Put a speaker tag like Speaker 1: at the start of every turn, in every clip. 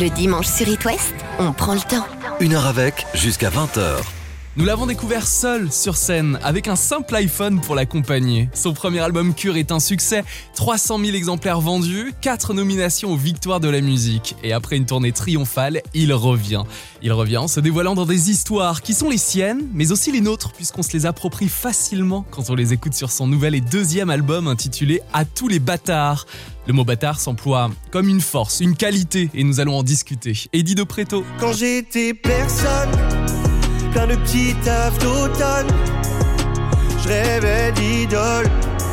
Speaker 1: Le dimanche sur It on prend le temps.
Speaker 2: Une heure avec, jusqu'à 20h.
Speaker 3: Nous l'avons découvert seul sur scène, avec un simple iPhone pour l'accompagner. Son premier album Cure est un succès, 300 000 exemplaires vendus, 4 nominations aux victoires de la musique. Et après une tournée triomphale, il revient. Il revient en se dévoilant dans des histoires qui sont les siennes, mais aussi les nôtres, puisqu'on se les approprie facilement quand on les écoute sur son nouvel et deuxième album intitulé À tous les bâtards. Le mot bâtard s'emploie comme une force, une qualité, et nous allons en discuter. Eddie de Préto.
Speaker 4: Quand j'étais personne, plein de petits tafs d'automne, je rêvais d'idole,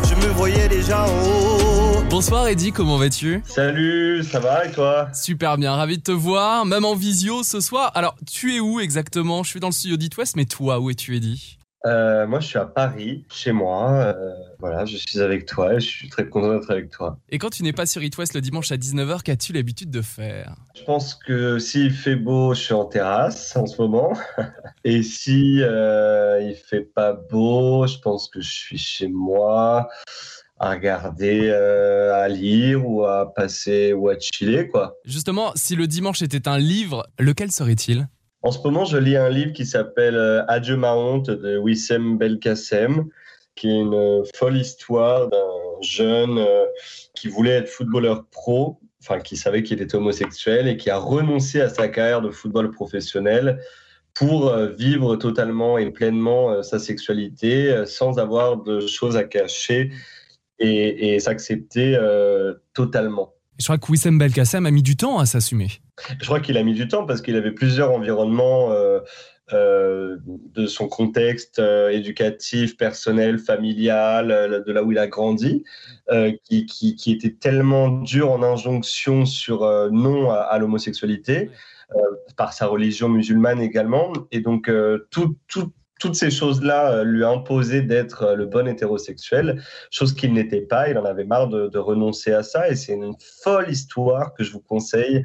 Speaker 4: je me voyais déjà en haut.
Speaker 3: Bonsoir Eddie, comment vas-tu?
Speaker 5: Salut, ça va et toi?
Speaker 3: Super bien, ravi de te voir, même en visio ce soir. Alors, tu es où exactement? Je suis dans le studio d'It West, mais toi, où es-tu Eddie
Speaker 5: Euh, Moi, je suis à Paris, chez moi. euh, voilà, je suis avec toi et je suis très content d'être avec toi.
Speaker 3: Et quand tu n'es pas sur It West le dimanche à 19h, qu'as-tu l'habitude de faire?
Speaker 5: Je pense que s'il fait beau, je suis en terrasse en ce moment. Et si euh, il fait pas beau, je pense que je suis chez moi à regarder, euh, à lire ou à passer ou à chiller quoi.
Speaker 3: Justement, si le dimanche était un livre, lequel serait-il?
Speaker 5: En ce moment, je lis un livre qui s'appelle euh, Adieu ma honte de Wissem Belkacem, qui est une euh, folle histoire d'un jeune euh, qui voulait être footballeur pro, enfin qui savait qu'il était homosexuel et qui a renoncé à sa carrière de football professionnel pour vivre totalement et pleinement sa sexualité sans avoir de choses à cacher et, s'accepter totalement.
Speaker 3: Je crois que Wissem Belkacem a mis du temps à s'assumer.
Speaker 5: Je crois qu'il a mis du temps parce qu'il avait plusieurs environnements euh, euh, de son contexte euh, éducatif, personnel, familial, euh, de là où il a grandi, qui, qui, qui étaient tellement durs en injonction sur non à, à l'homosexualité, par sa religion musulmane également. Et donc, tout, tout, toutes ces choses-là euh, lui imposaient d'être euh, le bon hétérosexuel, chose qu'il n'était pas. Il en avait marre de, renoncer à ça. Et c'est une folle histoire que je vous conseille.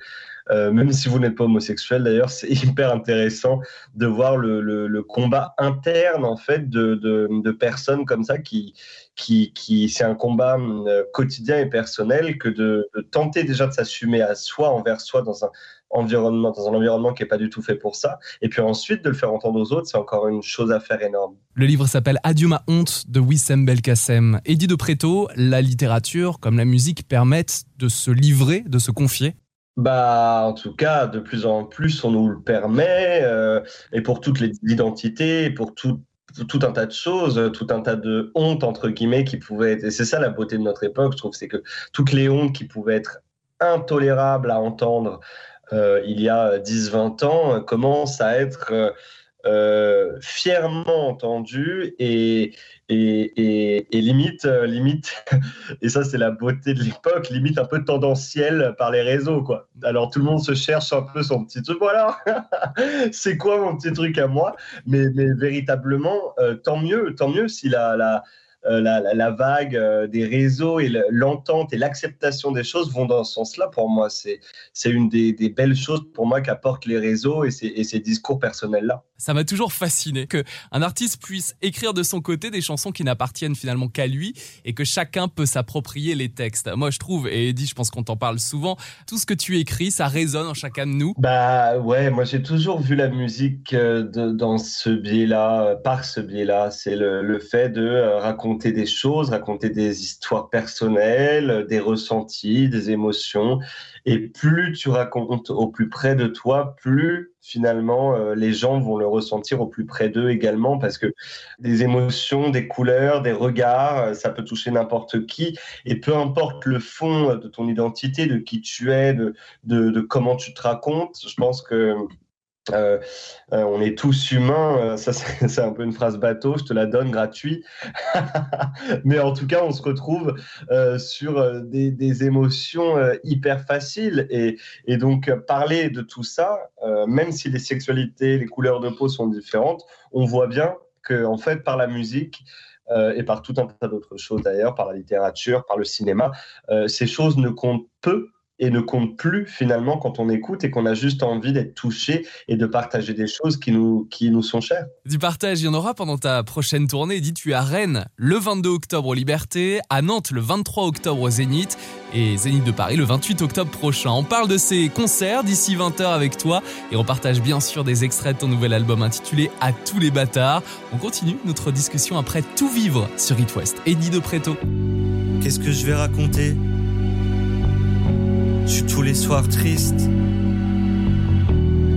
Speaker 5: Euh, même si vous n'êtes pas homosexuel, d'ailleurs, c'est hyper intéressant de voir le, combat interne en fait de, personnes comme ça qui, qui, qui c'est un combat quotidien et personnel que de tenter déjà de s'assumer à soi envers soi dans un environnement dans un environnement qui est pas du tout fait pour ça et puis ensuite de le faire entendre aux autres c'est encore une chose à faire énorme
Speaker 3: Le livre s'appelle Adieu ma honte de Wissem Belkacem. Eddie de Préto, la littérature comme la musique permettent de se livrer, de se confier.
Speaker 5: Bah, en tout cas, de plus en plus, on nous le permet, euh, et pour toutes les identités, et pour tout, tout un tas de choses, tout un tas de hontes, entre guillemets, qui pouvaient être. Et c'est ça la beauté de notre époque, je trouve, c'est que toutes les hontes qui pouvaient être intolérables à entendre il y a 10-20 ans euh, commencent à être euh, euh, fièrement entendues et, et, et, et limite, euh, limite, et ça c'est la beauté de l'époque, limite un peu tendancielle par les réseaux. quoi. Alors tout le monde se cherche un peu son petit truc, voilà, c'est quoi mon petit truc à moi? Mais, véritablement, euh, tant mieux, tant mieux si la, euh, la, la, la vague euh, des réseaux et le- l'entente et l'acceptation des choses vont dans ce sens-là. Pour moi, c'est c'est une des, des belles choses pour moi qu'apportent les réseaux et ces, et ces discours personnels-là.
Speaker 3: Ça m'a toujours fasciné que un artiste puisse écrire de son côté des chansons qui n'appartiennent finalement qu'à lui et que chacun peut s'approprier les textes. Moi, je trouve, et Eddie, je pense qu'on t'en parle souvent, tout ce que tu écris, ça résonne en chacun de nous.
Speaker 5: Bah ouais, moi j'ai toujours vu la musique euh, dans ce biais-là, euh, par ce biais-là. C'est le, fait de euh, raconter des choses, raconter des histoires personnelles, des ressentis, des émotions. Et plus tu racontes au plus près de toi, plus finalement euh, les gens vont le ressentir au plus près d'eux également, parce que des émotions, des couleurs, des regards, euh, ça peut toucher n'importe qui. Et peu importe le fond de ton identité, de qui tu es, de, de, de comment tu te racontes, je pense que euh, euh, on est tous humains. euh, ça, c'est un peu une phrase bateau, je te la donne gratuit. Mais en tout cas, on se retrouve sur des, émotions hyper faciles. Et, et donc, parler de tout ça, même si les sexualités, les couleurs de peau sont différentes, on voit bien que, en fait, par la musique, et par tout un tas d'autres choses d'ailleurs, par la littérature, par le cinéma, ces choses ne comptent peu et ne compte plus finalement quand on écoute et qu'on a juste envie d'être touché et de partager des choses qui nous, qui nous sont chères.
Speaker 3: Du partage, il y en aura pendant ta prochaine tournée. Dis, tu es à Rennes le 22 octobre au Liberté, à Nantes le 23 octobre au Zénith et Zénith de Paris le 28 octobre prochain. On parle de ces concerts d'ici 20h avec toi et on partage bien sûr des extraits de ton nouvel album intitulé À tous les bâtards. On continue notre discussion après Tout vivre sur It West. Eddie de Préto.
Speaker 4: Qu'est-ce que je vais raconter? Je suis tous les soirs triste.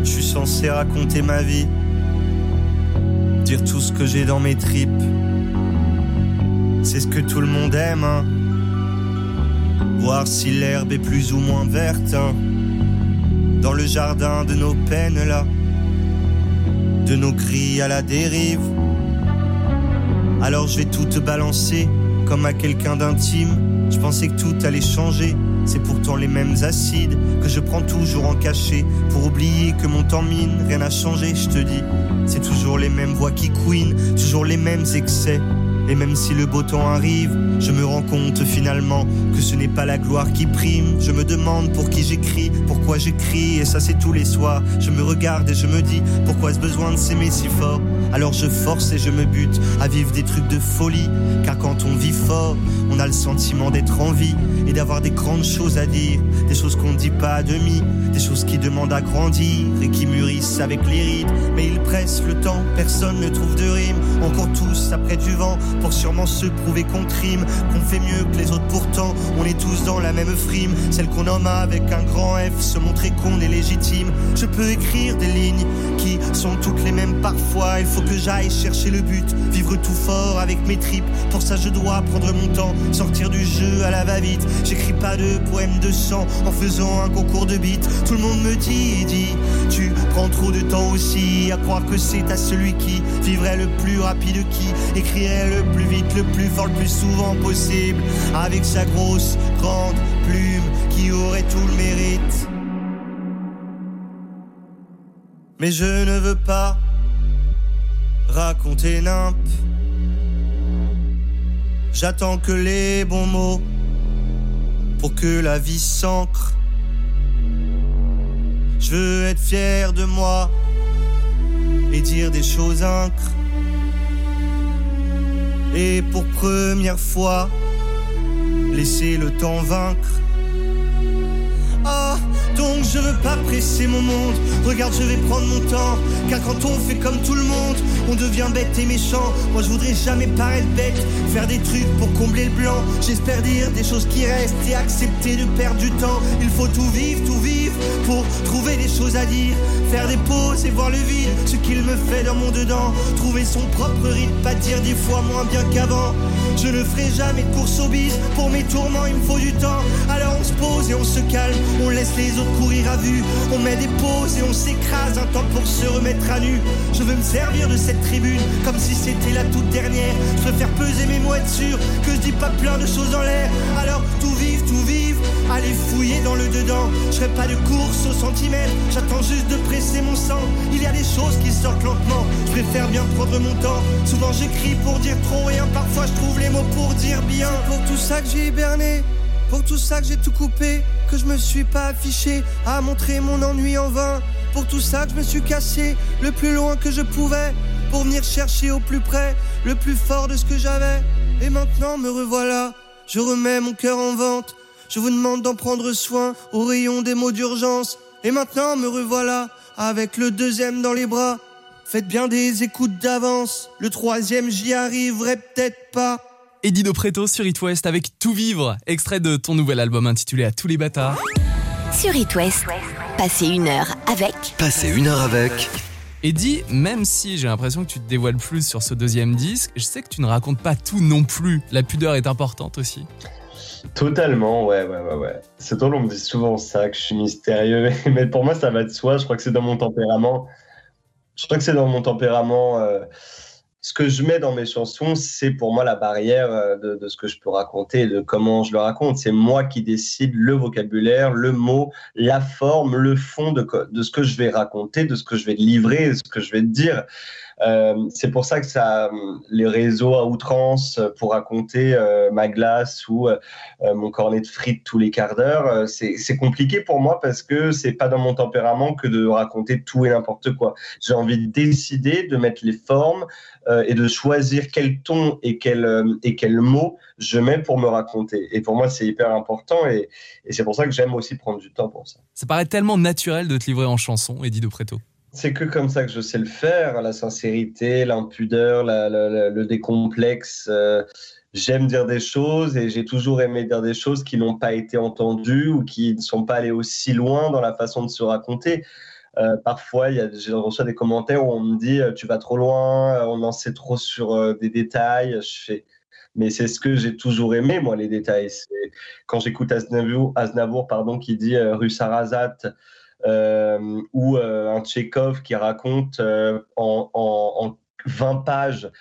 Speaker 4: Je suis censé raconter ma vie. Dire tout ce que j'ai dans mes tripes. C'est ce que tout le monde aime. Hein. Voir si l'herbe est plus ou moins verte. Hein. Dans le jardin de nos peines là. De nos cris à la dérive. Alors je vais tout te balancer comme à quelqu'un d'intime. Je pensais que tout allait changer. C'est pourtant les mêmes acides que je prends toujours en cachet pour oublier que mon temps mine. Rien n'a changé, je te dis. C'est toujours les mêmes voix qui couinent, toujours les mêmes excès. Et même si le beau temps arrive, je me rends compte finalement que ce n'est pas la gloire qui prime. Je me demande pour qui j'écris, pourquoi j'écris, et ça c'est tous les soirs. Je me regarde et je me dis pourquoi ce besoin de s'aimer si fort? Alors je force et je me bute à vivre des trucs de folie, car quand on vit fort, on a le sentiment d'être en vie et d'avoir des grandes choses à dire, des choses qu'on ne dit pas à demi, des choses qui demandent à grandir et qui mûrissent avec les rides. Mais ils pressent le temps, personne ne trouve de rime. On court tous après du vent pour sûrement se prouver qu'on trime, qu'on fait mieux que les autres pourtant. On est tous dans la même frime, celle qu'on nomme avec un grand F, se montrer qu'on est légitime. Je peux écrire des lignes qui parfois. Il faut que j'aille chercher le but, vivre tout fort avec mes tripes. Pour ça, je dois prendre mon temps, sortir du jeu à la va-vite. J'écris pas de poèmes de sang en faisant un concours de beats. Tout le monde me dit, dit, tu prends trop de temps aussi à croire que c'est à celui qui vivrait le plus rapide qui écrirait le plus vite, le plus fort, le plus souvent possible. Avec sa grosse, grande plume qui aurait tout le mérite. Mais je ne veux pas raconter nimp. J'attends que les bons mots pour que la vie s'ancre. Je veux être fier de moi et dire des choses incres. Et pour première fois, laisser le temps vaincre. Donc je veux pas presser mon monde. Regarde, je vais prendre mon temps. Car quand on fait comme tout le monde, on devient bête et méchant. Moi je voudrais jamais paraître bête. Faire des trucs pour combler le blanc. J'espère dire des choses qui restent et accepter de perdre du temps. Il faut tout vivre, tout vivre pour trouver des choses à dire. Faire des pauses et voir le vide, ce qu'il me fait dans mon dedans. Trouver son propre rythme, pas dire dix fois moins bien qu'avant. Je ne ferai jamais de course au bis. Pour mes tourments, il me faut du temps. Alors on se pose et on se calme. On laisse les autres courir à vue. On met des pauses et on s'écrase un temps pour se remettre à nu. Je veux me servir de cette tribune comme si c'était la toute dernière. Je préfère peser mes mots, être sûr que je dis pas plein de choses en l'air. Alors tout vive, tout vive. Allez fouiller dans le dedans. Je ferai pas de course au centimètre. J'attends juste de presser mon sang. Il y a des choses qui sortent lentement. Je préfère bien prendre mon temps. Souvent j'écris pour dire trop rien. Parfois je trouve les mots pour dire bien. Pour tout ça que j'ai hiberné. Pour tout ça que j'ai tout coupé, que je me suis pas affiché à montrer mon ennui en vain. Pour tout ça que je me suis cassé le plus loin que je pouvais, pour venir chercher au plus près le plus fort de ce que j'avais. Et maintenant me revoilà, je remets mon cœur en vente. Je vous demande d'en prendre soin au rayon des mots d'urgence. Et maintenant me revoilà, avec le deuxième dans les bras. Faites bien des écoutes d'avance, le troisième j'y arriverai peut-être pas.
Speaker 3: Eddie Préto sur It West avec Tout Vivre, extrait de ton nouvel album intitulé À tous les bâtards.
Speaker 1: Sur It West, passez une heure avec.
Speaker 2: Passez une heure avec.
Speaker 3: Eddie, même si j'ai l'impression que tu te dévoiles plus sur ce deuxième disque, je sais que tu ne racontes pas tout non plus. La pudeur est importante aussi.
Speaker 5: Totalement, ouais, ouais, ouais, ouais. C'est drôle, on me dit souvent ça, que je suis mystérieux, mais pour moi, ça va de soi. Je crois que c'est dans mon tempérament. Je crois que c'est dans mon tempérament. Euh, ce que je mets dans mes chansons, c'est pour moi la barrière euh, de, ce que je peux raconter, de comment je le raconte. C'est moi qui décide le vocabulaire, le mot, la forme, le fond de, ce que je vais raconter, de ce que je vais livrer, de ce que je vais dire. Euh, c'est pour ça que les réseaux à outrance pour raconter euh, ma glace ou euh, mon cornet de frites tous les quarts d'heure, c'est compliqué pour moi parce que c'est pas dans mon tempérament que de raconter tout et n'importe quoi. J'ai envie de décider, de mettre les formes et de choisir quel ton et quel, et quel mot je mets pour me raconter. Et pour moi, c'est hyper important et, et c'est pour ça que j'aime aussi prendre du temps pour ça.
Speaker 3: Ça paraît tellement naturel de te livrer en chanson, Eddie de Preto.
Speaker 5: C'est que comme ça que je sais le faire, la sincérité, l'impudeur, le décomplexe. Euh, j'aime dire des choses et j'ai toujours aimé dire des choses qui n'ont pas été entendues ou qui ne sont pas allées aussi loin dans la façon de se raconter. Euh, parfois, je reçois des commentaires où on me dit euh, tu vas trop loin, on en sait trop sur des détails. Mais c'est ce que j'ai toujours aimé, moi, les détails. Quand j'écoute Aznavour, Aznavour pardon, qui dit rue Sarrazat, euh, ou euh, un Tchekhov qui raconte euh, en, 20 pages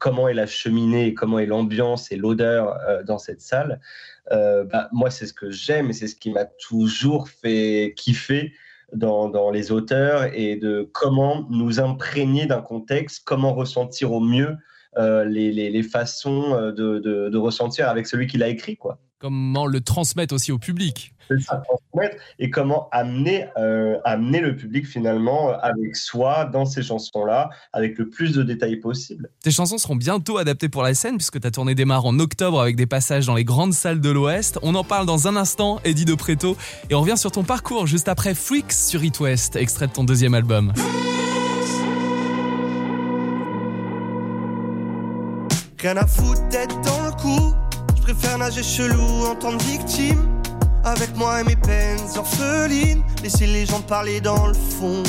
Speaker 5: comment est la cheminée, comment est l'ambiance et l'odeur dans cette salle. Bah, moi, c'est ce que j'aime et c'est ce qui m'a toujours fait kiffer dans, les auteurs et de comment nous imprégner d'un contexte, comment ressentir au mieux les, façons de, de, de, ressentir avec celui qui l'a écrit. Quoi.
Speaker 3: Comment le transmettre aussi au public
Speaker 5: et comment amener, euh, amener le public finalement avec soi dans ces chansons-là, avec le plus de détails possible.
Speaker 3: Tes chansons seront bientôt adaptées pour la scène puisque ta tournée démarre en octobre avec des passages dans les grandes salles de l'Ouest. On en parle dans un instant, Eddie de Preto, et on revient sur ton parcours juste après Freaks sur It West, extrait de ton deuxième album.
Speaker 4: Rien à foutre d'être dans le coup, préfère nager chelou en tant que victime. Avec moi et mes peines orphelines, laissez les gens parler dans le fond.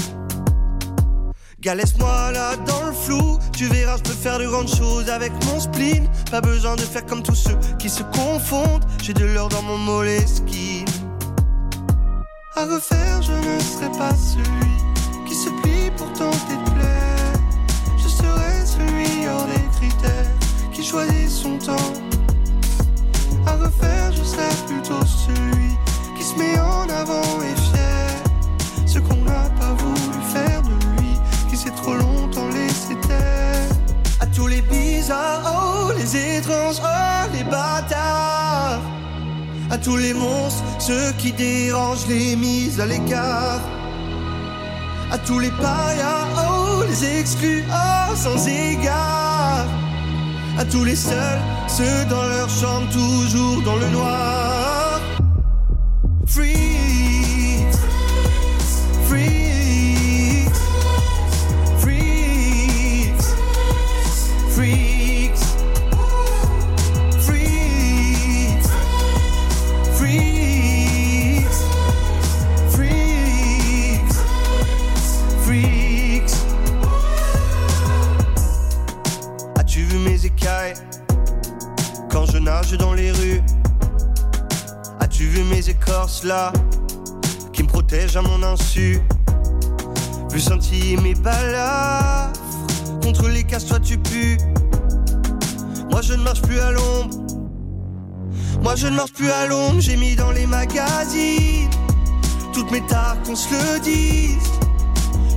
Speaker 4: Gars, laisse-moi là dans le flou. Tu verras, je peux faire de grandes choses avec mon spleen. Pas besoin de faire comme tous ceux qui se confondent. J'ai de l'or dans mon moleskine. À refaire, je ne serai pas celui dérangent les mises à l'écart. À tous les parias, oh, les exclus, oh, sans égard à tous les seuls, ceux dans leur chambre toujours dans le noir. À mon insu Vu sentir mes balafres contre les casse toi tu pues. Moi je ne marche plus à l'ombre. Moi je ne marche plus à l'ombre, j'ai mis dans les magazines toutes mes tares qu'on se le dise.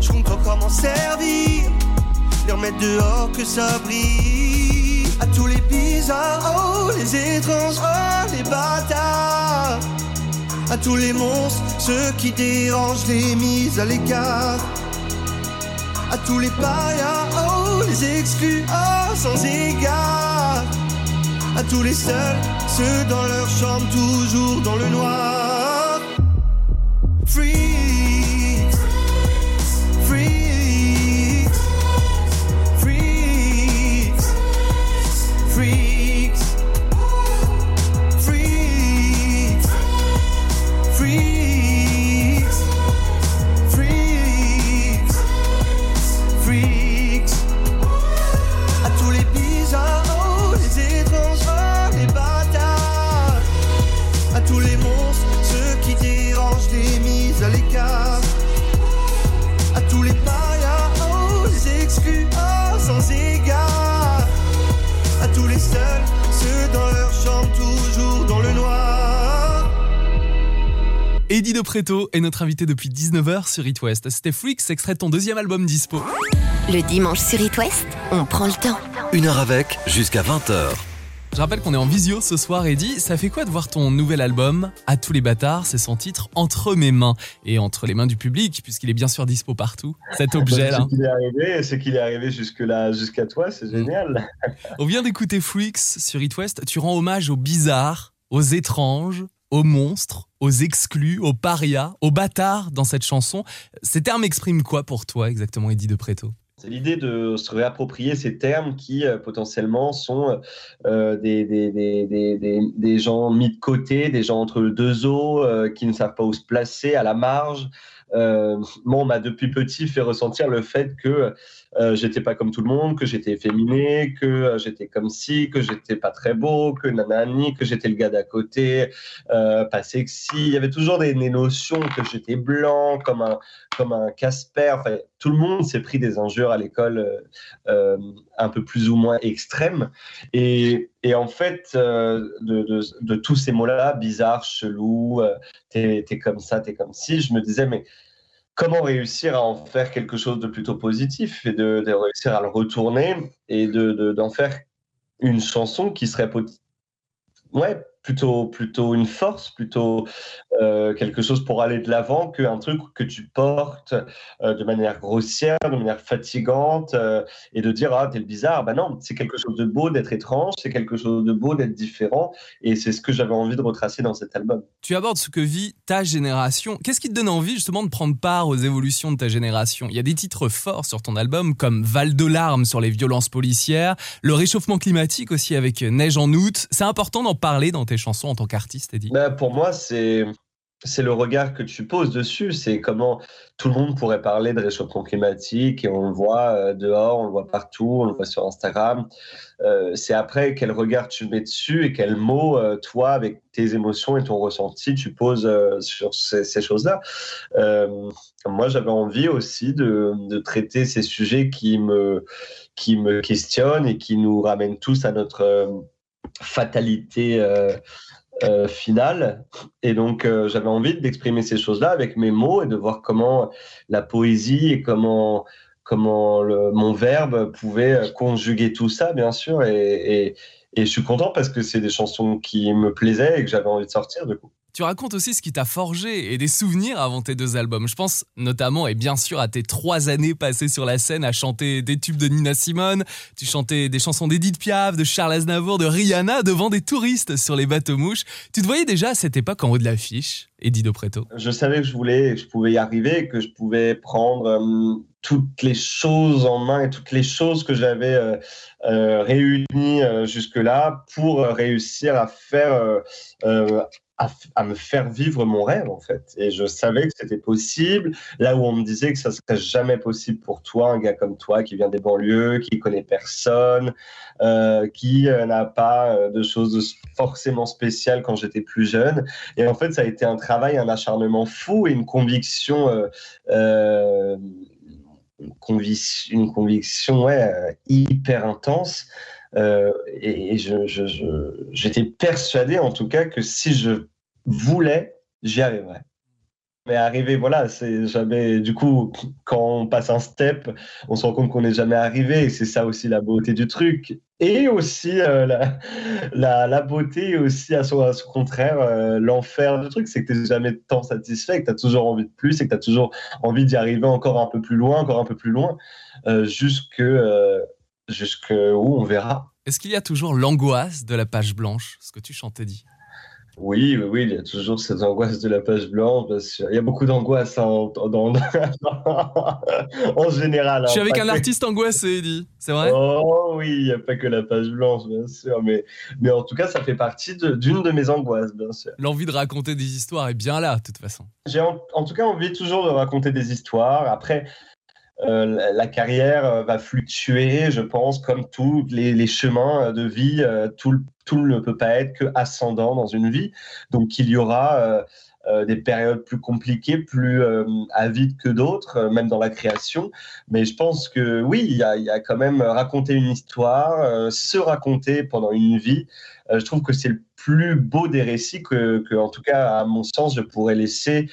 Speaker 4: Je compte encore m'en servir, les remettre dehors que ça brille. À tous les bizarres, oh, les étranges, oh, les bâtards. À tous les monstres, ceux qui dérangent les mises à l'écart. À tous les parias, oh, les exclus, oh, sans égard. À tous les seuls, ceux dans leur chambre, toujours dans le noir.
Speaker 3: Eddie de Preto est notre invité depuis 19h sur It West. C'était Freaks, extrait de ton deuxième album dispo.
Speaker 1: Le dimanche sur It West, on prend le temps.
Speaker 2: Une heure avec, jusqu'à 20h.
Speaker 3: Je rappelle qu'on est en visio ce soir, Eddie. Ça fait quoi de voir ton nouvel album À tous les bâtards? C'est son titre Entre mes mains et entre les mains du public, puisqu'il est bien sûr dispo partout. Cet objet là.
Speaker 5: C'est qu'il est arrivé, c'est qu'il est arrivé jusque là, jusqu'à toi, c'est génial.
Speaker 3: On vient d'écouter Freaks sur It West. Tu rends hommage aux bizarres, aux étranges, aux monstres, aux exclus, aux parias, aux bâtards dans cette chanson. Ces termes expriment quoi pour toi exactement, Eddie de Preto?
Speaker 5: C'est l'idée de se réapproprier ces termes qui euh, potentiellement sont euh, des, des, des, des, gens mis de côté, des gens entre deux eaux, euh, qui ne savent pas où se placer, à la marge. moi, on m'a depuis petit fait ressentir le fait que euh, j'étais pas comme tout le monde, que j'étais efféminé, que euh, j'étais comme si, que j'étais pas très beau, que nanani, que j'étais le gars d'à côté, euh, pas sexy. Il y avait toujours des, notions que j'étais blanc, comme un comme un Casper. Enfin, tout le monde s'est pris des injures à l'école un peu plus ou moins extrêmes. Et, en fait, de, de, tous ces mots-là, bizarre, chelou, t'es es comme ça, t'es comme si, je me disais, mais comment réussir à en faire quelque chose de plutôt positif et de, réussir à le retourner et d'en de, faire une chanson qui serait ouais, plutôt, plutôt une force, plutôt euh, quelque chose pour aller de l'avant qu'un truc que tu portes euh, de manière grossière, de manière fatigante euh, et de dire ah t'es le bizarre. Ben non, c'est quelque chose de beau d'être étrange, c'est quelque chose de beau d'être différent et c'est ce que j'avais envie de retracer dans cet album.
Speaker 3: Tu abordes ce que vit ta génération. Qu'est-ce qui te donne envie justement de prendre part aux évolutions de ta génération? Il y a des titres forts sur ton album comme Val de larmes sur les violences policières, le réchauffement climatique aussi avec Neige en août. C'est important d'en parler dans tes chansons en tant qu'artiste, Eddie?
Speaker 5: Bah, Pour moi, c'est c'est le regard que tu poses dessus. C'est comment tout le monde pourrait parler de réchauffement climatique et on le voit euh, dehors, on le voit partout, on le voit sur Instagram. Euh, c'est après quel regard tu mets dessus et quels mots, euh, toi, avec tes émotions et ton ressenti, tu poses sur ces, choses-là. moi, j'avais envie aussi de, de, traiter ces sujets qui me, qui me questionnent et qui nous ramènent tous à notre fatalité euh, finale. Et donc, euh, j'avais envie d'exprimer ces choses-là avec mes mots et de voir comment la poésie et comment, comment mon verbe pouvait conjuguer tout ça, bien sûr. Et, et je suis content parce que c'est des chansons qui me plaisaient et que j'avais envie de sortir, du coup.
Speaker 3: Tu racontes aussi ce qui t'a forgé et des souvenirs avant tes deux albums. Je pense notamment et bien sûr à tes trois années passées sur la scène à chanter des tubes de Nina Simone. Tu chantais des chansons d'Edith Piaf, de Charles Aznavour, de Rihanna devant des touristes sur les bateaux mouches. Tu te voyais déjà à cette époque en haut de l'affiche, Eddie Preto?
Speaker 5: Je savais que je voulais, que je pouvais y arriver, que je pouvais prendre euh, toutes les choses en main et toutes les choses que j'avais euh, euh, réunies jusque-là pour réussir à faire à, me faire vivre mon rêve en fait. Et je savais que c'était possible. Là où on me disait que ça serait jamais possible pour toi, un gars comme toi qui vient des banlieues, qui connaît personne, euh, qui euh, n'a pas euh, de choses forcément spéciales quand j'étais plus jeune. Et en fait, ça a été un travail, un acharnement fou et une conviction. une, conviction, hyper intense euh, et, j'étais persuadé, en tout cas, que si je voulais, j'y arriverais. Mais arriver, voilà, c'est jamais. Du coup, quand on passe un step, on se rend compte qu'on n'est jamais arrivé. Et c'est ça aussi la beauté du truc. Et aussi euh, la, la, beauté, aussi à son, contraire, euh, l'enfer du truc, c'est que tu n'es jamais tant satisfait, que tu as toujours envie de plus et que tu as toujours envie d'y arriver encore un peu plus loin, encore un peu plus loin, jusque jusqu'où on verra.
Speaker 3: Est-ce qu'il y a toujours l'angoisse de la page blanche, ce que tu chantais dit
Speaker 5: oui, oui, il y a toujours cette angoisse de la page blanche. Il y a beaucoup d'angoisse en, en, général.
Speaker 3: Je suis hein, avec un artiste angoissé, dit. C'est vrai?
Speaker 5: Oh oui, il n'y a pas que la page blanche, bien sûr. Mais, mais en tout cas, ça fait partie d'une de, mes angoisses, bien sûr.
Speaker 3: L'envie de raconter des histoires est bien là, de toute façon.
Speaker 5: J'ai en, en, tout cas envie toujours de raconter des histoires. Après, euh, la carrière euh, va fluctuer, je pense, comme tous les, chemins de vie. Euh, tout, ne peut pas être que ascendant dans une vie. Donc, il y aura des périodes plus compliquées, plus avides que d'autres, même dans la création. Mais je pense que oui, il y a, quand même raconter une histoire, se raconter pendant une vie. je trouve que c'est le plus beau des récits que, en tout cas, à mon sens, je pourrais laisser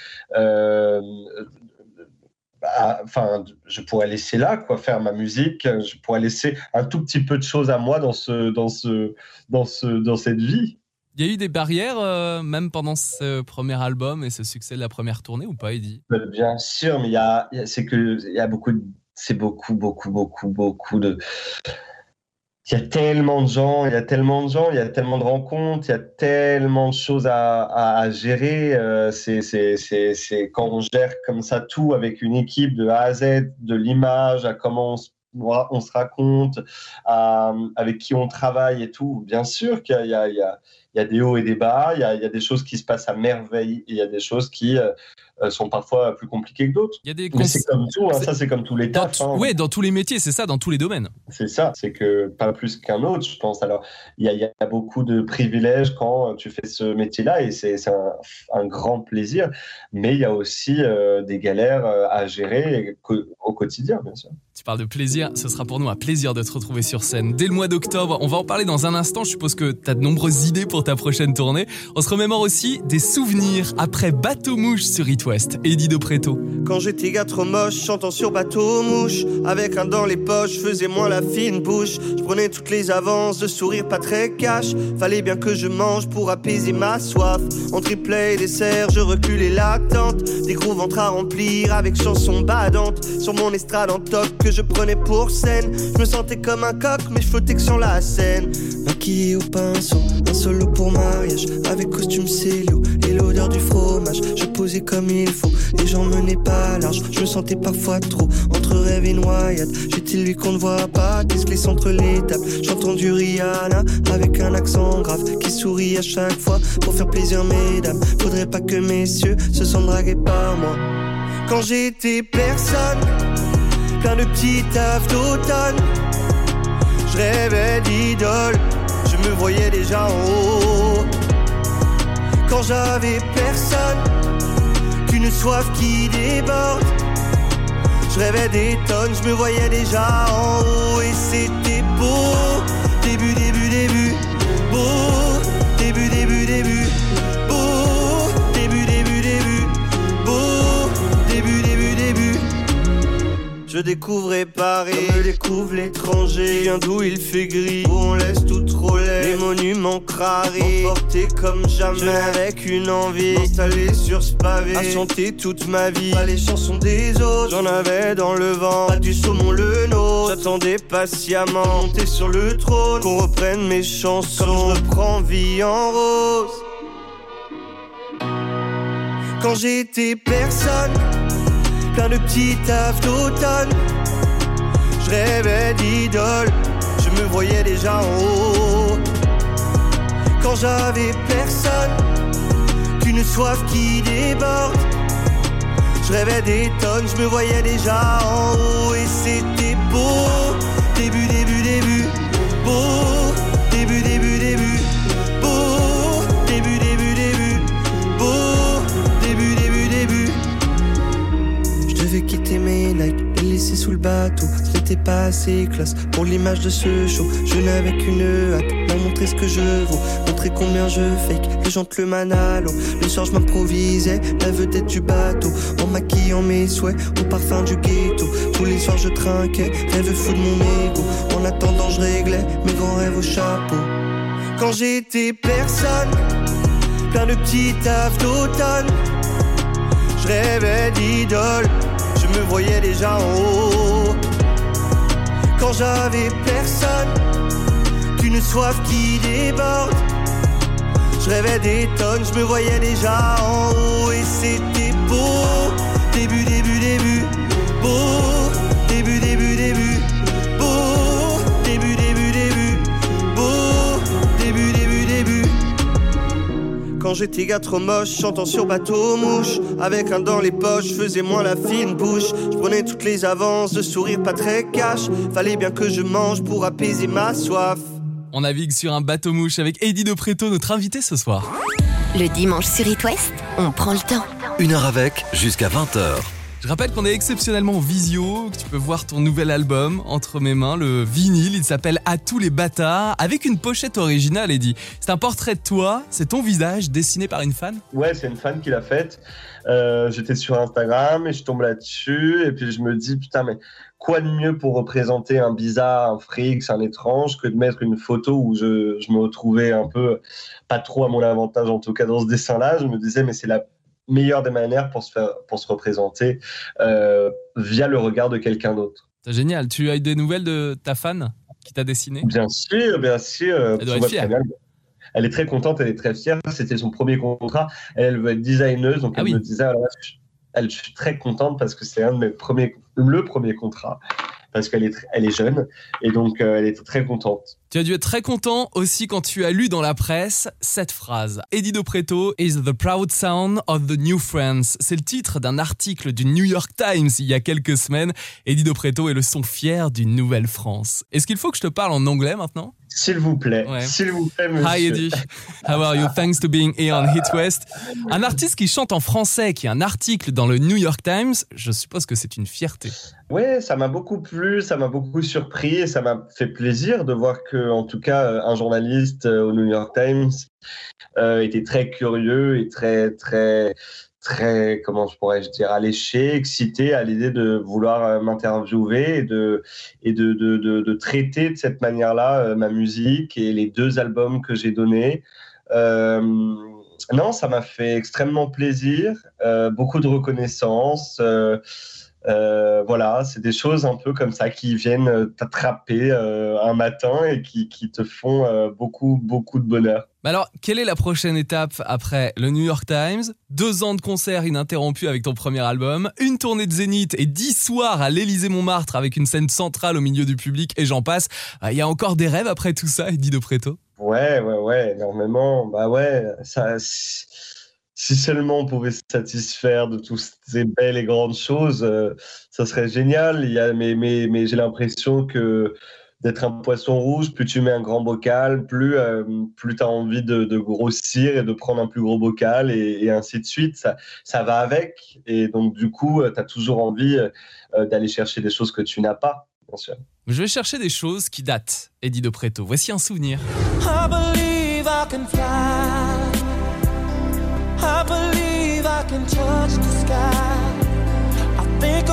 Speaker 5: enfin, je pourrais laisser là, quoi, faire ma musique. Je pourrais laisser un tout petit peu de choses à moi dans ce, dans ce, dans ce, dans cette vie.
Speaker 3: Il y a eu des barrières, euh, même pendant ce premier album et ce succès de la première tournée, ou pas, Eddie?
Speaker 5: Bien sûr, mais il y a, c'est que il y a beaucoup, c'est beaucoup, beaucoup, beaucoup, beaucoup de il y a tellement de gens, il y a tellement de gens, il y a tellement de rencontres, il y a tellement de choses à, à, gérer. Euh, c'est, c'est, c'est, c'est quand on gère comme ça tout avec une équipe de A à Z, de l'image à comment on se, on se raconte, à, avec qui on travaille et tout. Bien sûr qu'il y a, il y a des hauts et des bas, il y a, il y a des choses qui se passent à merveille, et il y a des choses qui, euh, euh, sont parfois plus compliqués que d'autres.
Speaker 3: Il y a
Speaker 5: Mais c'est comme tout, hein, ça c'est comme tous les tafs.
Speaker 3: Hein. Oui, dans tous les métiers, c'est ça, dans tous les domaines.
Speaker 5: C'est ça, c'est que pas plus qu'un autre, je pense. Alors, il y, a, il y, a beaucoup de privilèges quand tu fais ce métier-là et c'est un, un, grand plaisir, mais il y a aussi euh, des galères à gérer au quotidien, bien sûr.
Speaker 3: Tu parles de plaisir, ce sera pour nous un plaisir de te retrouver sur scène dès le mois d'octobre. On va en parler dans un instant, je suppose que tu as de nombreuses idées pour ta prochaine tournée. On se remémore aussi des souvenirs après Bateau Mouche sur It West. Eddie de Préto.
Speaker 4: Quand j'étais gars trop moche, chantant sur bateau mouche, avec un dans les poches, faisais moins la fine bouche. Je prenais toutes les avances, de sourire pas très cash. Fallait bien que je mange pour apaiser ma soif. En triplé dessert, je reculais l'attente. Des gros ventres à remplir avec chansons badantes. Sur mon estrade en top que je prenais pour scène. Je me sentais comme un coq, mais je flottais que sur la scène. Maquillé au pinceau, un solo pour mariage, avec costume célio et l'odeur du fromage. Je posais comme il faut et j'en menais pas large. Je me sentais parfois trop entre rêve et noyade. J'étais lui qu'on ne voit pas, qui se glisse entre les tables. J'entends du Rihanna avec un accent grave qui sourit à chaque fois pour faire plaisir, mesdames. Faudrait pas que messieurs se sentent dragués par moi. Quand j'étais personne, plein de petits tafs d'automne, je rêvais d'idole, je me voyais déjà en haut. Quand j'avais personne, qu'une soif qui déborde. Je rêvais des tonnes, je me voyais déjà en haut et c'était beau. Début, début, début, beau. Début, début, début, beau. Début, début, début, beau. Début, début, début. Je découvrais Paris, je découvre l'étranger. Viens d'où il fait gris, où on laisse tout Les monuments crarés, portés comme jamais. Avec une envie, installée sur ce pavé. À chanter toute ma vie, pas les chansons des autres. J'en avais dans le vent, pas du saumon le nôtre. J'attendais patiemment, monter sur le trône. Qu'on reprenne mes chansons, comme je reprends vie en rose. Quand j'étais personne plein de petits tafs d'automne. Je rêvais d'idole, je me voyais déjà en haut. Quand j'avais personne, qu'une soif qui déborde. Je rêvais des tonnes, je me voyais déjà en haut et c'était beau. Début, début, début, beau. Laisser sous le bateau. Ce pas assez classe pour l'image de ce show. Je n'avais qu'une hâte, leur montrer ce que je vaux. Montrer combien je fake, les gens le manalo. Le soir, je m'improvisais, la vedette du bateau. En maquillant mes souhaits, au parfum du ghetto. Tous les soirs, je trinquais, rêve fou de mon ego. En attendant, je réglais mes grands rêves au chapeau. Quand j'étais personne, plein de petits tafs d'automne. Je rêvais d'idole, je me voyais déjà en haut. Quand j'avais personne, qu'une soif qui déborde. Je rêvais des tonnes, je me voyais déjà en haut et c'était beau. Début, début, début, beau. Quand j'étais gars trop moche, chantant sur bateau mouche. Avec un dans les poches, faisais moins la fine bouche. Je prenais toutes les avances, de sourire pas très cash. Fallait bien que je mange pour apaiser ma soif.
Speaker 3: On navigue sur un bateau mouche avec Eddie de Préto, notre invité ce soir.
Speaker 1: Le dimanche sur It West, on prend le temps.
Speaker 2: Une heure avec, jusqu'à 20h.
Speaker 3: Je rappelle qu'on est exceptionnellement en visio, que tu peux voir ton nouvel album entre mes mains, le vinyle. Il s'appelle À tous les bâtards, avec une pochette originale, Eddie. C'est un portrait de toi, c'est ton visage dessiné par une fan?
Speaker 5: Ouais, c'est une fan qui l'a faite. Euh, j'étais sur Instagram et je tombe là-dessus et puis je me dis putain mais quoi de mieux pour représenter un bizarre, un freak, un étrange que de mettre une photo où je, je me retrouvais un peu pas trop à mon avantage en tout cas dans ce dessin-là. Je me disais mais c'est la meilleure des manières pour se faire pour se représenter euh, via le regard de quelqu'un d'autre.
Speaker 3: C'est génial. Tu as eu des nouvelles de ta fan qui t'a dessiné?
Speaker 5: Bien sûr, bien sûr.
Speaker 3: Elle doit être fière
Speaker 5: elle est très contente, elle est très fière. C'était son premier contrat. Elle, veut être designeuse, donc ah elle me disait, ah, elle, je suis très contente parce que c'est un de mes premiers, le premier contrat parce qu'elle est, elle est jeune et donc euh, elle est très contente.
Speaker 3: Tu as dû être très content aussi quand tu as lu dans la presse cette phrase. Eddie Preto is the proud sound of the new France. C'est le titre d'un article du New York Times il y a quelques semaines. Eddie Preto est le son fier d'une nouvelle France. Est-ce qu'il faut que je te parle en anglais maintenant?
Speaker 5: S'il vous plaît, s'il vous plaît, monsieur.
Speaker 3: Hi Eddie, how are you? Thanks to being here on Hit West. Un artiste qui chante en français, qui a un article dans le New York Times, je suppose que c'est une fierté.
Speaker 5: Oui, ça m'a beaucoup plu, ça m'a beaucoup surpris et ça m'a fait plaisir de voir que, en tout cas, euh, un journaliste euh, au New York Times euh, était très curieux et très, très, très, comment je pourrais dire, alléché, excité à l'idée de vouloir m'interviewer et de, et de, de, de, traiter de cette manière-là ma musique et les deux albums que j'ai donnés. Non, ça m'a fait extrêmement plaisir, beaucoup de reconnaissance. Voilà, c'est des choses un peu comme ça qui viennent t'attraper un matin et qui, qui te font beaucoup, beaucoup de bonheur.
Speaker 3: Mais alors, quelle est la prochaine étape après le New York Times? Deux ans de concerts ininterrompus avec ton premier album, une tournée de Zénith et dix soirs à l'Élysée-Montmartre avec une scène centrale au milieu du public et j'en passe. Il y a encore des rêves après tout ça, Eddie de Preto
Speaker 5: Ouais, ouais, ouais, énormément. Bah ouais, ça, si seulement on pouvait se satisfaire de toutes ces belles et grandes choses, euh, ça serait génial. Il y a, mais mais, mais j'ai l'impression que d'être un poisson rouge, plus tu mets un grand bocal, plus, euh, plus tu as envie de, grossir et de prendre un plus gros bocal et, ainsi de suite. Ça, ça va avec. Et donc, du coup, euh, tu as toujours envie euh, d'aller chercher des choses que tu n'as pas, bien sûr.
Speaker 3: Je vais chercher des choses qui datent, Eddie de Preto. Voici un souvenir. I believe I can touch the sky. I think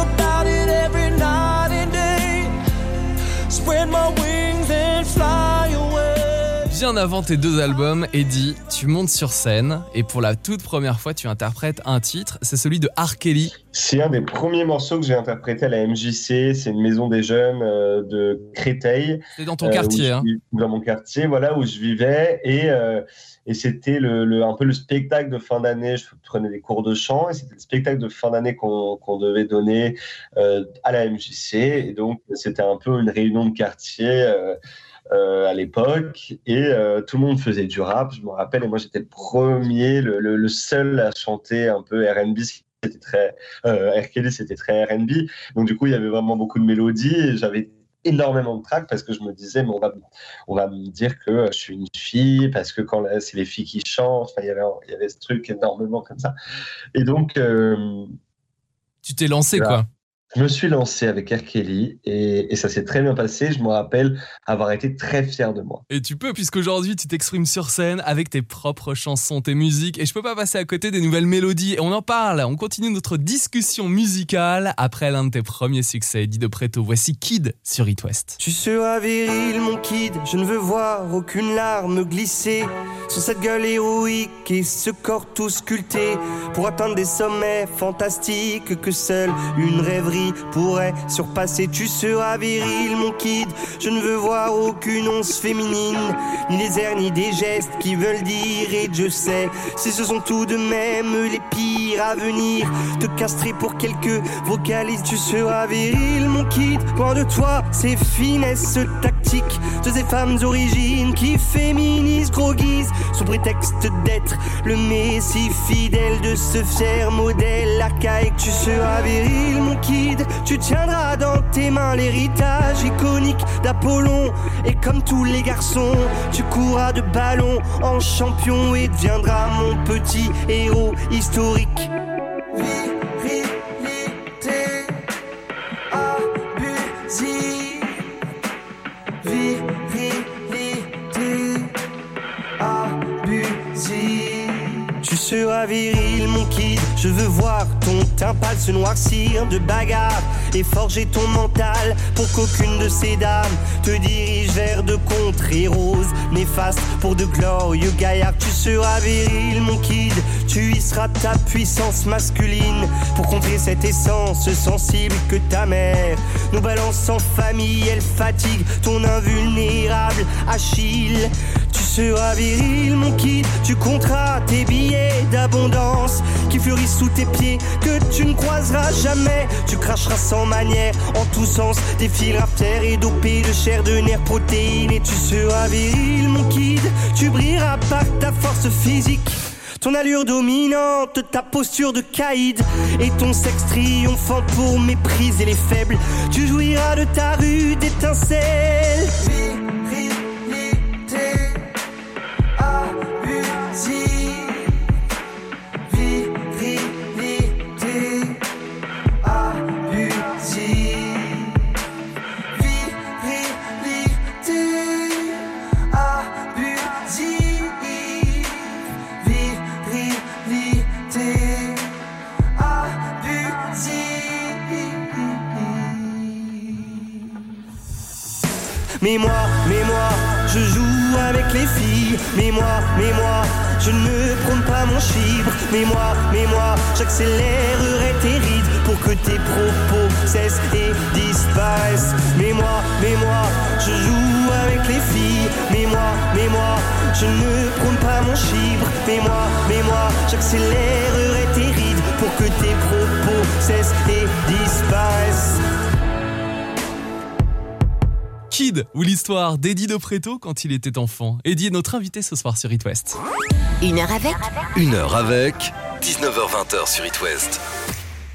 Speaker 3: Bien avant tes deux albums, Eddie, tu montes sur scène et pour la toute première fois, tu interprètes un titre, c'est celui de R. Kelly.
Speaker 5: C'est un des premiers morceaux que j'ai interprété à la MJC, c'est une maison des jeunes euh, de Créteil.
Speaker 3: C'est dans ton quartier,
Speaker 5: euh,
Speaker 3: hein.
Speaker 5: Dans mon quartier, voilà, où je vivais et, euh, et c'était le, un peu le spectacle de fin d'année. Je prenais des cours de chant et c'était le spectacle de fin d'année qu'on devait donner à la MJC et donc c'était un peu une réunion de quartier. Euh, à l'époque et euh, tout le monde faisait du rap, je me rappelle, et moi j'étais le premier, le, seul à chanter un peu R&B, c'était très euh, c'était très R&B, donc du coup il y avait vraiment beaucoup de mélodies et j'avais énormément de trac parce que je me disais mais on va on va me dire que je suis une fille parce que quand c'est les filles qui chantent, il y avait il y avait ce truc énormément comme ça. Et donc
Speaker 3: tu t'es lancé quoi
Speaker 5: je me suis lancé avec R. Kelly et, ça s'est très bien passé. Je me rappelle avoir été très fier de moi.
Speaker 3: Et tu peux, puisqu'aujourd'hui tu t'exprimes sur scène avec tes propres chansons, tes musiques, et je peux pas passer à côté des nouvelles mélodies. Et on en parle, on continue notre discussion musicale après l'un de tes premiers succès, dit de Preto. Voici Kid sur It West.
Speaker 4: Tu seras viril, mon kid, je ne veux voir aucune larme glisser sur cette gueule héroïque et ce corps tout sculpté pour atteindre des sommets fantastiques que seule une rêverie pourrait surpasser. Tu seras viril, mon kid. Je ne veux voir aucune once féminine, ni les airs, ni des gestes qui veulent dire. Et je sais, si ce sont tout de même les pires à venir, te castrer pour quelques vocalistes. Tu seras viril, mon kid. Loin de toi, ces finesses tactiques de ces femmes d'origine qui féminisent, gros guise, sous prétexte d'être le messie fidèle de ce fier modèle archaïque. Tu seras viril, mon kid. Tu tiendras dans tes mains l'héritage iconique d'Apollon. Et comme tous les garçons, tu courras de ballon en champion et deviendras mon petit héros historique. Tu seras viril. Je veux voir ton teint pâle se noircir de bagarre et forger ton mental pour qu'aucune de ces dames te dirige vers de contrées roses néfastes pour de glorieux gaillards. Tu seras viril, mon kid, tu y seras ta puissance masculine pour contrer cette essence sensible que ta mère nous balance en famille. Elle fatigue ton invulnérable Achille. Tu seras viril, mon kid, tu compteras tes billets d'abondance qui fleurissent sous tes pieds, que tu ne croiseras jamais. Tu cracheras sans manière, en tous sens, des fils terre et dopés de chair, de nerfs, protéines. Et tu seras viril, mon kid, tu brilleras par ta force physique. Ton allure dominante, ta posture de caïd et ton sexe triomphant pour mépriser les faibles. Tu jouiras de ta rue d'étincelles. Mais moi, mais moi, je joue avec les filles. Mais moi, mais moi, je ne prône pas mon chibre. Mais moi, mais moi, j'accélérerai tes rides pour que tes propos cessent et disparaissent. Mais moi, mais moi, je joue avec les filles. Mais moi, mais moi, je ne prône pas mon chibre. Mais moi, mais moi, j'accélérerai tes rides pour que tes propos cessent et disparaissent.
Speaker 3: Kid ou l'histoire d'Eddie de Preto quand il était enfant. Eddie est notre invité ce soir sur It West.
Speaker 1: Une heure avec
Speaker 2: Une heure avec 19h20 sur It West.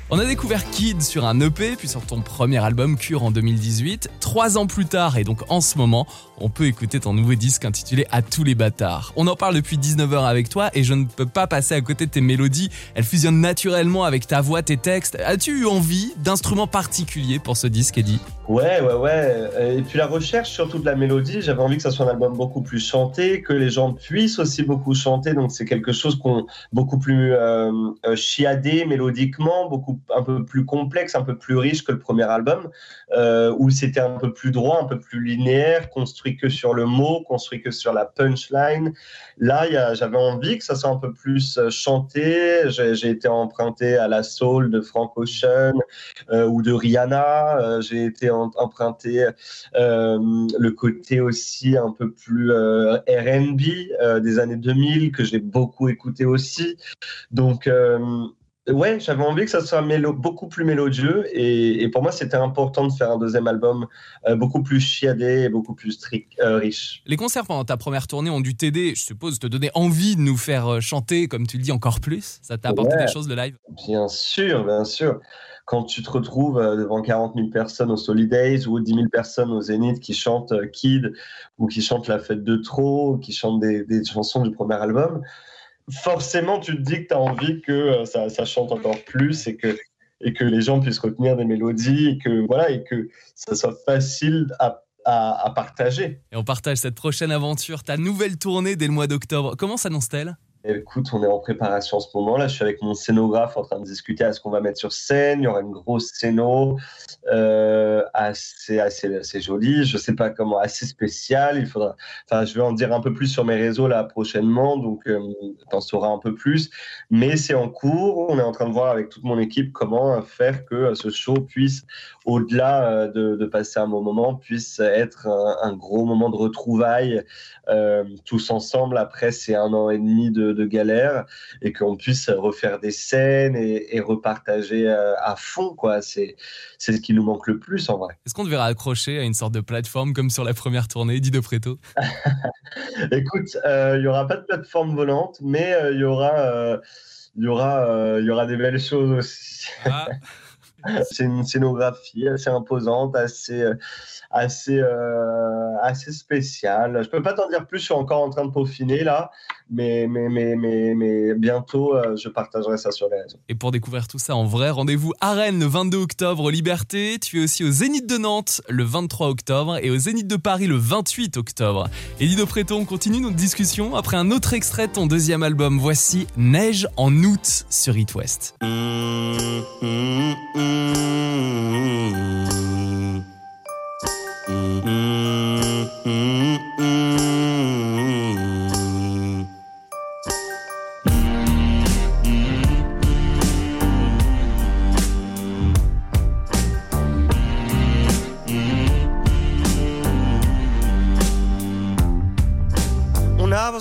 Speaker 3: On a découvert Kid sur un EP, puis sur ton premier album Cure en 2018. Trois ans plus tard, et donc en ce moment, on peut écouter ton nouveau disque intitulé À tous les bâtards. On en parle depuis 19h avec toi, et je ne peux pas passer à côté de tes mélodies. Elles fusionnent naturellement avec ta voix, tes textes. As-tu eu envie d'instruments particuliers pour ce disque, Eddie?
Speaker 5: Ouais, ouais, ouais. Et puis la recherche surtout de la mélodie, j'avais envie que ça soit un album beaucoup plus chanté, que les gens puissent aussi beaucoup chanter. Donc c'est quelque chose qu'on beaucoup plus euh, euh, chiadé mélodiquement, beaucoup un peu plus complexe, un peu plus riche que le premier album, euh, où c'était un peu plus droit, un peu plus linéaire, construit que sur le mot, construit que sur la punchline. Là, j'avais envie que ça soit un peu plus chanté. J'ai été emprunté à la soul de Frank Ocean ou de Rihanna. J'ai été emprunté euh, le côté aussi un peu plus euh, RB euh, des années 2000 que j'ai beaucoup écouté aussi. Donc, ouais, j'avais envie que ça soit beaucoup plus mélodieux et, pour moi c'était important de faire un deuxième album beaucoup plus chiadé et beaucoup plus strict, riche.
Speaker 3: Les concerts pendant ta première tournée ont dû t'aider, je suppose, te donner envie de nous faire chanter, comme tu le dis, encore plus. Ça t'a apporté des choses de live?
Speaker 5: Bien sûr, bien sûr quand tu te retrouves euh, devant 40 000 personnes au Solidays ou 10 000 personnes au Zénith qui chantent euh, Kid ou qui chantent La Fête de Trop, ou qui chantent des, chansons du premier album, forcément tu te dis que tu as envie que euh, ça, chante encore plus et que, et que les gens puissent retenir des mélodies et que, voilà, et que ça soit facile à à, partager.
Speaker 3: Et on partage cette prochaine aventure, ta nouvelle tournée dès le mois d'octobre. Comment s'annonce-t-elle?
Speaker 5: Écoute, on est en préparation en ce moment. Là, je suis avec mon scénographe en train de discuter à ce qu'on va mettre sur scène. Il y aura une grosse scéno euh, assez, assez, assez jolie. Je sais pas comment, assez spéciale. Il faudra. Enfin, je vais en dire un peu plus sur mes réseaux là prochainement, donc euh, tu en sauras un peu plus. Mais c'est en cours. On est en train de voir avec toute mon équipe comment faire que ce show puisse, au-delà euh, de, passer un bon moment, puisse être un, gros moment de retrouvailles euh, tous ensemble. Après, c'est un an et demi de de galère et qu'on puisse refaire des scènes et, repartager euh, à, fond. quoi. C'est ce qui nous manque le plus en vrai.
Speaker 3: Est-ce qu'on devrait accrocher à une sorte de plateforme comme sur la première tournée, dit de Preto
Speaker 5: Écoute, euh, il y n'y aura pas de plateforme volante, mais euh, il y aura. il y, aura, il y aura des belles choses aussi.
Speaker 3: Ah.
Speaker 5: C'est une scénographie assez imposante, assez, euh, assez, euh, assez spéciale. Je peux pas t'en dire plus, je suis encore en train de peaufiner là, mais, mais, mais, mais, mais bientôt euh, je partagerai ça sur les réseaux.
Speaker 3: Et pour découvrir tout ça en vrai, rendez-vous à Rennes le 22 octobre au Liberté. Tu es aussi au Zénith de Nantes le 23 octobre et au Zénith de Paris le 28 octobre. Et Dido Préton, on continue notre discussion après un autre extrait de ton deuxième album. Voici Neige en août sur It West.
Speaker 4: On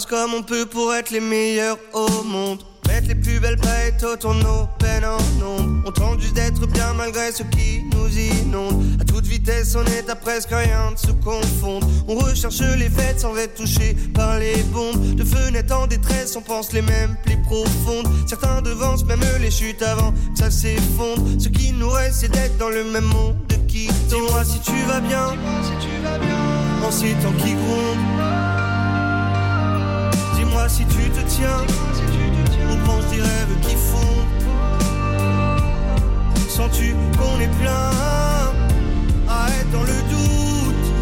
Speaker 4: comme on peut pour être les meilleurs au monde. Mettre les plus belles paillettes autour de nos peines en nombre. On tente juste d'être bien malgré ce qui nous inonde. À toute vitesse, on est à presque rien de se confondre. On recherche les fêtes sans être touché par les bombes. De fenêtres en détresse, on pense les mêmes plis profondes. Certains devancent même les chutes avant que ça s'effondre. Ce qui nous reste, c'est d'être dans le même monde qui tombe. Dis-moi si tu vas bien. En ces temps qui grondent. Si tu te tiens aux branches des rêves qui fondent. Sens-tu qu'on est plein à être dans le doute?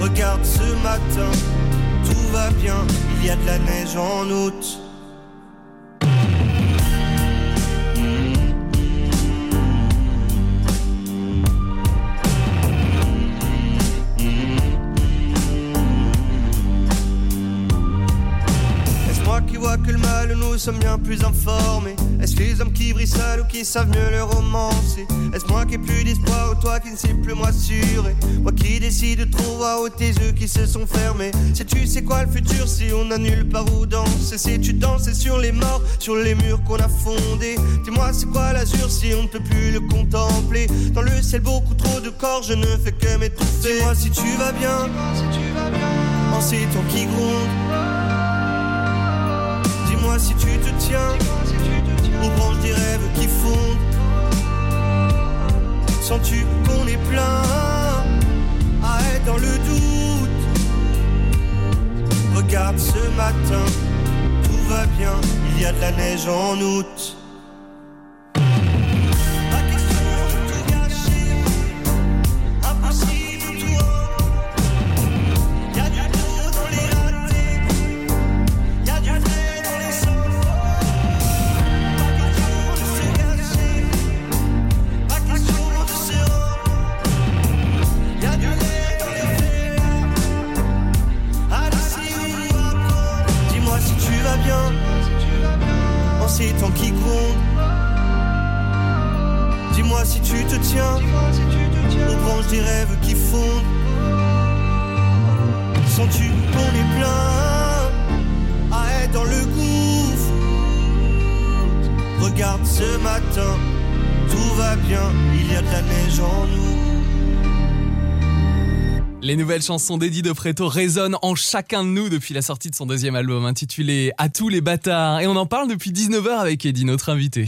Speaker 4: Regarde ce matin, tout va bien, il y a de la neige en août. Nous sommes bien plus informés. Est-ce les hommes qui brillent seuls ou qui savent mieux le romancer? Est-ce moi qui ai plus d'espoir ou toi qui ne sais plus m'assurer? Moi qui décide trop voir ou tes yeux qui se sont fermés. Si tu sais quoi le futur si on n'a nulle part où danser? Si tu danses sur les morts, sur les murs qu'on a fondés? Dis-moi c'est quoi l'azur si on ne peut plus le contempler? Dans le ciel beaucoup trop de corps, je ne fais que m'étouffer. Dis-moi si tu vas bien. En ces temps qui grondent Dis-moi si tu te tiens aux branches des rêves qui fondent. Sens-tu qu'on est plein? À être dans le doute Regarde ce matin, tout va bien, il y a de la neige en août.
Speaker 3: Chansons d'Eddie de Preto résonnent en chacun de nous depuis la sortie de son deuxième album intitulé À tous les bâtards. Et on en parle depuis 19h avec Eddie, notre invité.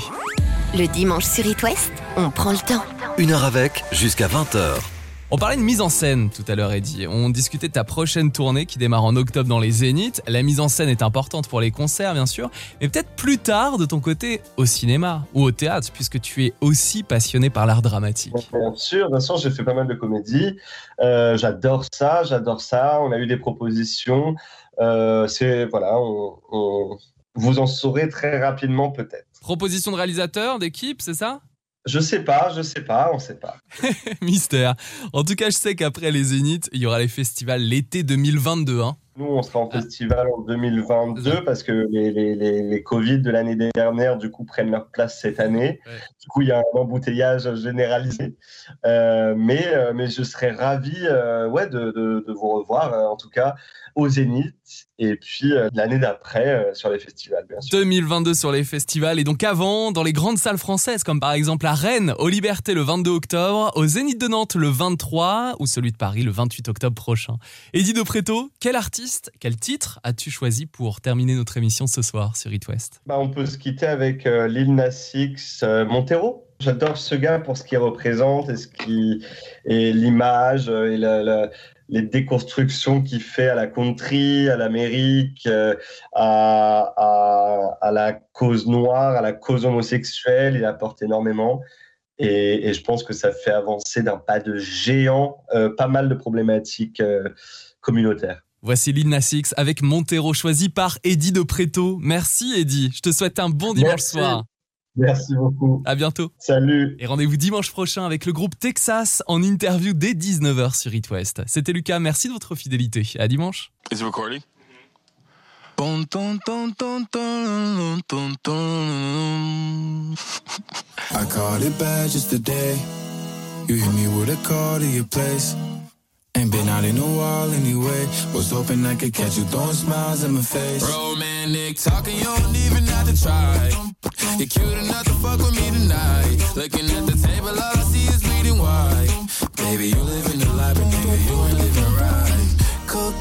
Speaker 1: Le dimanche sur It West, on prend le temps.
Speaker 2: Une heure avec, jusqu'à 20h.
Speaker 3: On parlait de mise en scène tout à l'heure, Eddie. On discutait de ta prochaine tournée qui démarre en octobre dans les Zéniths. La mise en scène est importante pour les concerts, bien sûr, mais peut-être plus tard de ton côté au cinéma ou au théâtre, puisque tu es aussi passionné par l'art dramatique.
Speaker 5: Bien sûr, bien sûr, j'ai fait pas mal de comédies. Euh, j'adore ça, j'adore ça. On a eu des propositions. Euh, c'est voilà, on, on- vous en saurez très rapidement peut-être.
Speaker 3: Proposition de réalisateur, d'équipe, c'est ça?
Speaker 5: Je sais pas, je sais pas, on sait pas.
Speaker 3: Mystère. En tout cas, je sais qu'après les Zéniths, il y aura les festivals l'été 2022. Hein.
Speaker 5: Nous, on sera en festival en 2022 parce que les, les, les, les Covid de l'année dernière, du coup, prennent leur place cette année.
Speaker 3: Ouais.
Speaker 5: Du coup, il y a un embouteillage généralisé. Euh, mais, euh, mais je serais ravi euh, ouais, de, de, de vous revoir, en tout cas, au Zénith. Et puis, euh, l'année d'après, euh, sur les festivals, bien sûr.
Speaker 3: 2022 sur les festivals et donc avant dans les grandes salles françaises comme par exemple à Rennes, au Liberté le 22 octobre, au Zénith de Nantes le 23 ou celui de Paris le 28 octobre prochain. Eddie de Preto, quel artiste, quel titre as-tu choisi pour terminer notre émission ce soir sur It West?
Speaker 5: Bah, on peut se quitter avec euh, Lil Nas X, euh, Montero. J'adore ce gars pour ce qu'il représente et ce qui l'image et les déconstructions qu'il fait à la country, à l'Amérique, euh, à, la cause noire, à la cause homosexuelle. Il apporte énormément. Et, je pense que ça fait avancer d'un pas de géant euh, pas mal de problématiques euh, communautaires.
Speaker 3: Voici Lil Nas avec Montero choisi par Eddie de Preto. Merci Eddie, je te souhaite un bon dimanche soir.
Speaker 5: Merci beaucoup.
Speaker 3: À bientôt.
Speaker 5: Salut.
Speaker 3: Et rendez-vous dimanche prochain avec le groupe Texas en interview dès 19h sur It West. C'était Lucas, merci de votre fidélité. À dimanche.
Speaker 6: Is it recording? I caught it bad just today. You hit me with a call to your place. Ain't been out in a while anyway. Was hoping I could catch you throwing smiles in my face. Romantic talking, you don't even have to try. You're cute enough to fuck with me tonight. Looking at the table, all I see is bleeding white. Baby, you living the life, but nigga, you ain't.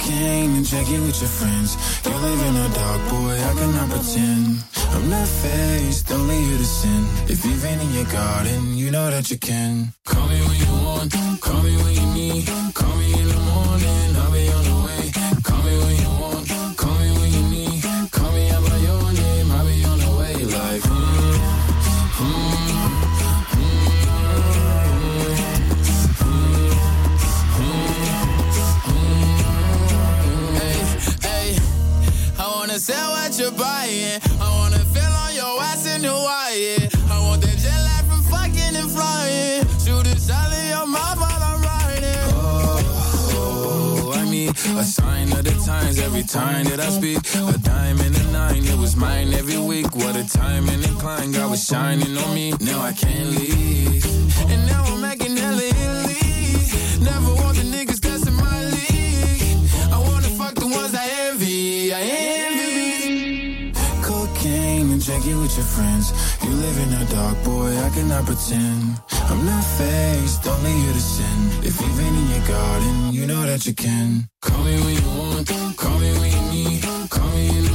Speaker 6: And drinking with your friends. You live in a dark, boy, I cannot pretend. I'm not faced, only you to sin. If you've been in your garden, you know that you can. Call me when you want, call me when you need. Call me in the wanna sell what you're buying. I wanna feel on your ass in Hawaii. I want that jet lag from fucking and flying. Shoot a shot in your mouth while I'm riding. Oh, I mean, a sign of the times every time that I speak. A diamond and a nine, it was mine every week. What a time and incline, God was shining on me. Now I can't leave. And now I'm making hella. Never want the niggas your friends. You live in a dark, boy, I cannot pretend. I'm not faced, only you to sin. If been in your garden, you know that you can. Call me when you want, call me when you need. Call me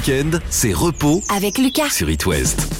Speaker 2: week-end, c'est repos
Speaker 1: Avec Lucas.
Speaker 2: sur It West.